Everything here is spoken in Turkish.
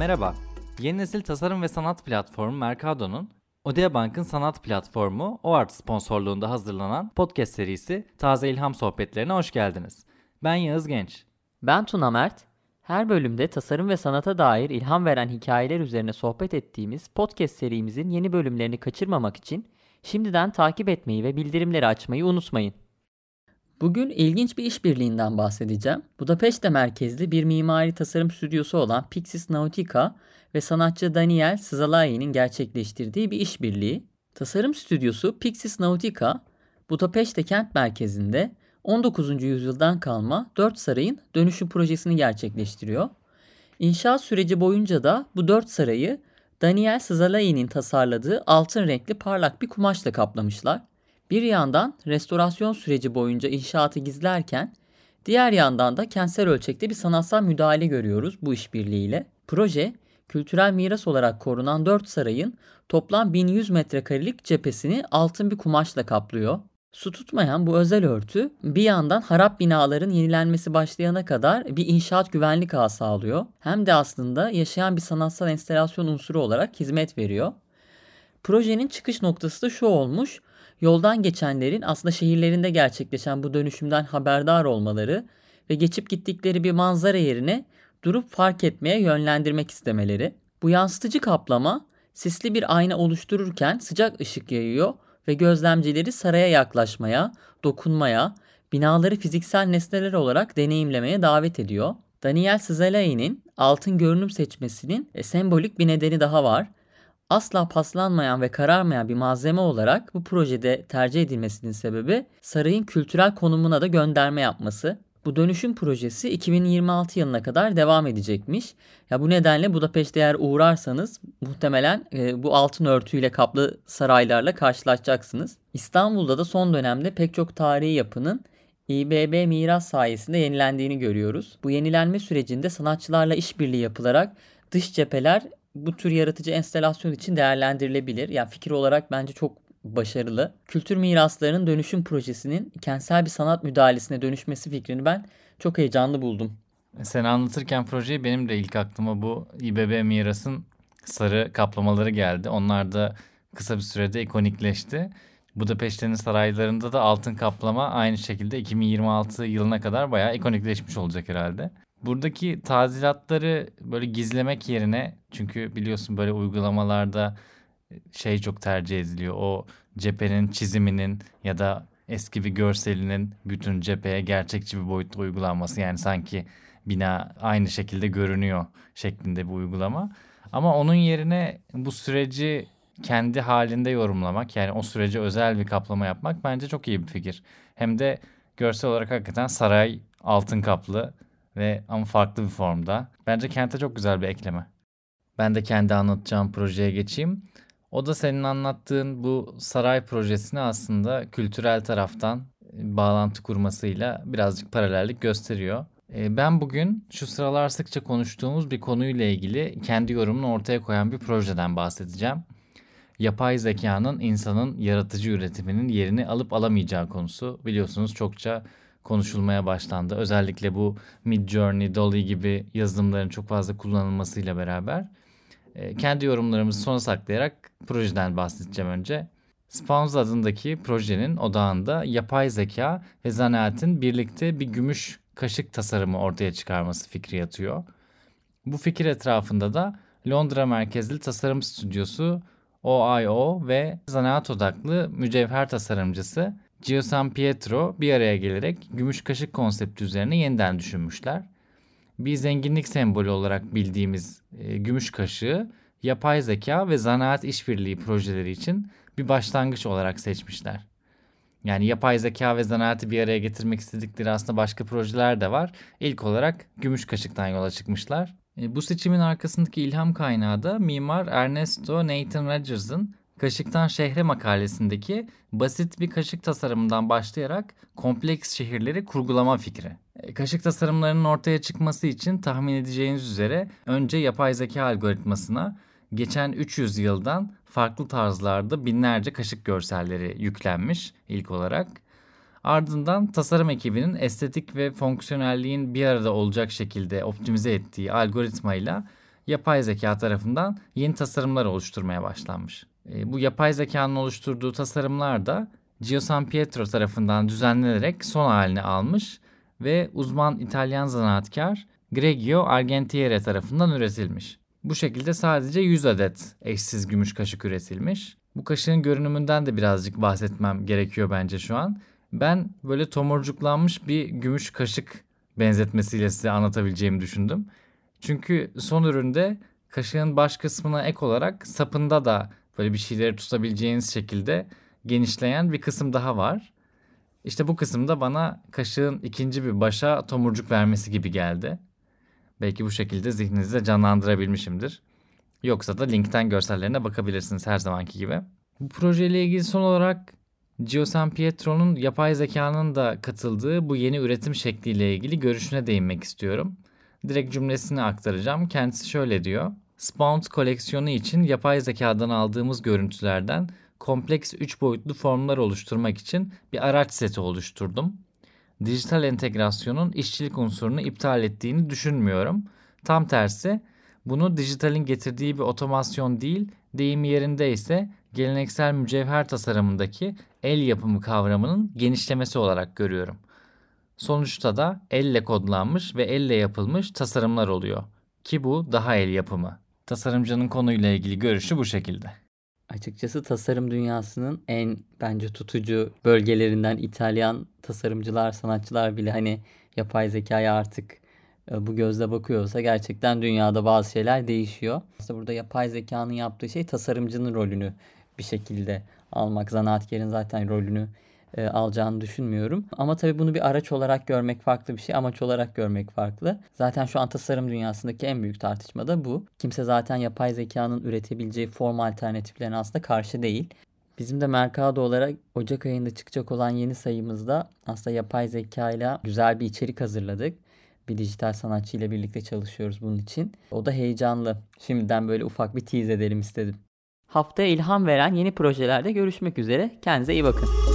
Merhaba, yeni nesil tasarım ve sanat platformu Mercado'nun Odea Bank'ın sanat platformu OART sponsorluğunda hazırlanan podcast serisi Taze İlham Sohbetlerine hoş geldiniz. Ben Yağız Genç. Ben Tuna Mert. Her bölümde tasarım ve sanata dair ilham veren hikayeler üzerine sohbet ettiğimiz podcast serimizin yeni bölümlerini kaçırmamak için şimdiden takip etmeyi ve bildirimleri açmayı unutmayın. Bugün ilginç bir işbirliğinden bahsedeceğim. Budapeşte merkezli bir mimari tasarım stüdyosu olan Pixis Nautica ve sanatçı Daniel Sızalayi'nin gerçekleştirdiği bir işbirliği. Tasarım stüdyosu Pixis Nautica, Budapeşte kent merkezinde 19. yüzyıldan kalma 4 sarayın dönüşüm projesini gerçekleştiriyor. İnşaat süreci boyunca da bu 4 sarayı Daniel Sızalayi'nin tasarladığı altın renkli parlak bir kumaşla kaplamışlar. Bir yandan restorasyon süreci boyunca inşaatı gizlerken diğer yandan da kentsel ölçekte bir sanatsal müdahale görüyoruz bu işbirliğiyle. Proje kültürel miras olarak korunan 4 sarayın toplam 1100 metrekarelik cephesini altın bir kumaşla kaplıyor. Su tutmayan bu özel örtü bir yandan harap binaların yenilenmesi başlayana kadar bir inşaat güvenlik ağı sağlıyor. Hem de aslında yaşayan bir sanatsal enstelasyon unsuru olarak hizmet veriyor. Projenin çıkış noktası da şu olmuş. Yoldan geçenlerin aslında şehirlerinde gerçekleşen bu dönüşümden haberdar olmaları ve geçip gittikleri bir manzara yerine durup fark etmeye yönlendirmek istemeleri. Bu yansıtıcı kaplama sisli bir ayna oluştururken sıcak ışık yayıyor ve gözlemcileri saraya yaklaşmaya, dokunmaya, binaları fiziksel nesneler olarak deneyimlemeye davet ediyor. Daniel Szelay'nin altın görünüm seçmesinin e, sembolik bir nedeni daha var. Asla paslanmayan ve kararmayan bir malzeme olarak bu projede tercih edilmesinin sebebi sarayın kültürel konumuna da gönderme yapması. Bu dönüşüm projesi 2026 yılına kadar devam edecekmiş. Ya bu nedenle Budapeşte eğer uğrarsanız muhtemelen e, bu altın örtüyle kaplı saraylarla karşılaşacaksınız. İstanbul'da da son dönemde pek çok tarihi yapının İBB miras sayesinde yenilendiğini görüyoruz. Bu yenilenme sürecinde sanatçılarla işbirliği yapılarak dış cepheler bu tür yaratıcı enstelasyon için değerlendirilebilir. Yani fikir olarak bence çok başarılı. Kültür miraslarının dönüşüm projesinin kentsel bir sanat müdahalesine dönüşmesi fikrini ben çok heyecanlı buldum. Sen anlatırken projeyi benim de ilk aklıma bu İBB mirasın sarı kaplamaları geldi. Onlar da kısa bir sürede ikonikleşti. Budapeşte'nin saraylarında da altın kaplama aynı şekilde 2026 yılına kadar bayağı ikonikleşmiş olacak herhalde. Buradaki tazilatları böyle gizlemek yerine çünkü biliyorsun böyle uygulamalarda şey çok tercih ediliyor. O cephenin çiziminin ya da eski bir görselinin bütün cepheye gerçekçi bir boyutta uygulanması. Yani sanki bina aynı şekilde görünüyor şeklinde bir uygulama. Ama onun yerine bu süreci kendi halinde yorumlamak yani o sürece özel bir kaplama yapmak bence çok iyi bir fikir. Hem de görsel olarak hakikaten saray altın kaplı ve ama farklı bir formda. Bence kente çok güzel bir ekleme. Ben de kendi anlatacağım projeye geçeyim. O da senin anlattığın bu saray projesini aslında kültürel taraftan e, bağlantı kurmasıyla birazcık paralellik gösteriyor. E, ben bugün şu sıralar sıkça konuştuğumuz bir konuyla ilgili kendi yorumunu ortaya koyan bir projeden bahsedeceğim. Yapay zekanın insanın yaratıcı üretiminin yerini alıp alamayacağı konusu biliyorsunuz çokça konuşulmaya başlandı. Özellikle bu Midjourney, Dolly gibi yazılımların çok fazla kullanılmasıyla beraber. E, kendi yorumlarımızı sona saklayarak projeden bahsedeceğim önce. Spawns adındaki projenin odağında yapay zeka ve zanaatin birlikte bir gümüş kaşık tasarımı ortaya çıkarması fikri yatıyor. Bu fikir etrafında da Londra merkezli tasarım stüdyosu OIO ve zanaat odaklı mücevher tasarımcısı Gio San Pietro bir araya gelerek gümüş kaşık konsepti üzerine yeniden düşünmüşler bir zenginlik sembolü olarak bildiğimiz e, gümüş kaşığı yapay zeka ve zanaat işbirliği projeleri için bir başlangıç olarak seçmişler. Yani yapay zeka ve zanaatı bir araya getirmek istedikleri aslında başka projeler de var. İlk olarak gümüş kaşıktan yola çıkmışlar. E, bu seçimin arkasındaki ilham kaynağı da mimar Ernesto Nathan Rogers'ın Kaşıktan Şehre makalesindeki basit bir kaşık tasarımından başlayarak kompleks şehirleri kurgulama fikri. E, kaşık tasarımlarının ortaya çıkması için tahmin edeceğiniz üzere önce yapay zeka algoritmasına geçen 300 yıldan farklı tarzlarda binlerce kaşık görselleri yüklenmiş ilk olarak. Ardından tasarım ekibinin estetik ve fonksiyonelliğin bir arada olacak şekilde optimize ettiği algoritmayla yapay zeka tarafından yeni tasarımlar oluşturmaya başlanmış. E, bu yapay zekanın oluşturduğu tasarımlar da Gio San Pietro tarafından düzenlenerek son halini almış ve uzman İtalyan zanaatkar Gregio Argentiere tarafından üretilmiş. Bu şekilde sadece 100 adet eşsiz gümüş kaşık üretilmiş. Bu kaşığın görünümünden de birazcık bahsetmem gerekiyor bence şu an. Ben böyle tomurcuklanmış bir gümüş kaşık benzetmesiyle size anlatabileceğimi düşündüm. Çünkü son üründe kaşığın baş kısmına ek olarak sapında da böyle bir şeyleri tutabileceğiniz şekilde genişleyen bir kısım daha var. İşte bu kısımda bana kaşığın ikinci bir başa tomurcuk vermesi gibi geldi. Belki bu şekilde zihninizde canlandırabilmişimdir. Yoksa da linkten görsellerine bakabilirsiniz her zamanki gibi. Bu projeyle ilgili son olarak Gio San Pietro'nun yapay zekanın da katıldığı bu yeni üretim şekliyle ilgili görüşüne değinmek istiyorum. Direkt cümlesini aktaracağım. Kendisi şöyle diyor. Spawn koleksiyonu için yapay zekadan aldığımız görüntülerden kompleks 3 boyutlu formlar oluşturmak için bir araç seti oluşturdum. Dijital entegrasyonun işçilik unsurunu iptal ettiğini düşünmüyorum. Tam tersi bunu dijitalin getirdiği bir otomasyon değil, deyim yerinde ise geleneksel mücevher tasarımındaki el yapımı kavramının genişlemesi olarak görüyorum. Sonuçta da elle kodlanmış ve elle yapılmış tasarımlar oluyor. Ki bu daha el yapımı. Tasarımcının konuyla ilgili görüşü bu şekilde. Açıkçası tasarım dünyasının en bence tutucu bölgelerinden İtalyan tasarımcılar, sanatçılar bile hani yapay zekaya artık e, bu gözle bakıyorsa gerçekten dünyada bazı şeyler değişiyor. Aslında burada yapay zekanın yaptığı şey tasarımcının rolünü bir şekilde almak. Zanaatkarın zaten rolünü e, alacağını düşünmüyorum. Ama tabii bunu bir araç olarak görmek farklı bir şey, amaç olarak görmek farklı. Zaten şu an tasarım dünyasındaki en büyük tartışma da bu. Kimse zaten yapay zekanın üretebileceği form alternatiflerine aslında karşı değil. Bizim de Mercado olarak Ocak ayında çıkacak olan yeni sayımızda aslında yapay zeka ile güzel bir içerik hazırladık. Bir dijital sanatçı ile birlikte çalışıyoruz bunun için. O da heyecanlı. Şimdiden böyle ufak bir tease edelim istedim. Haftaya ilham veren yeni projelerde görüşmek üzere. Kendinize iyi bakın.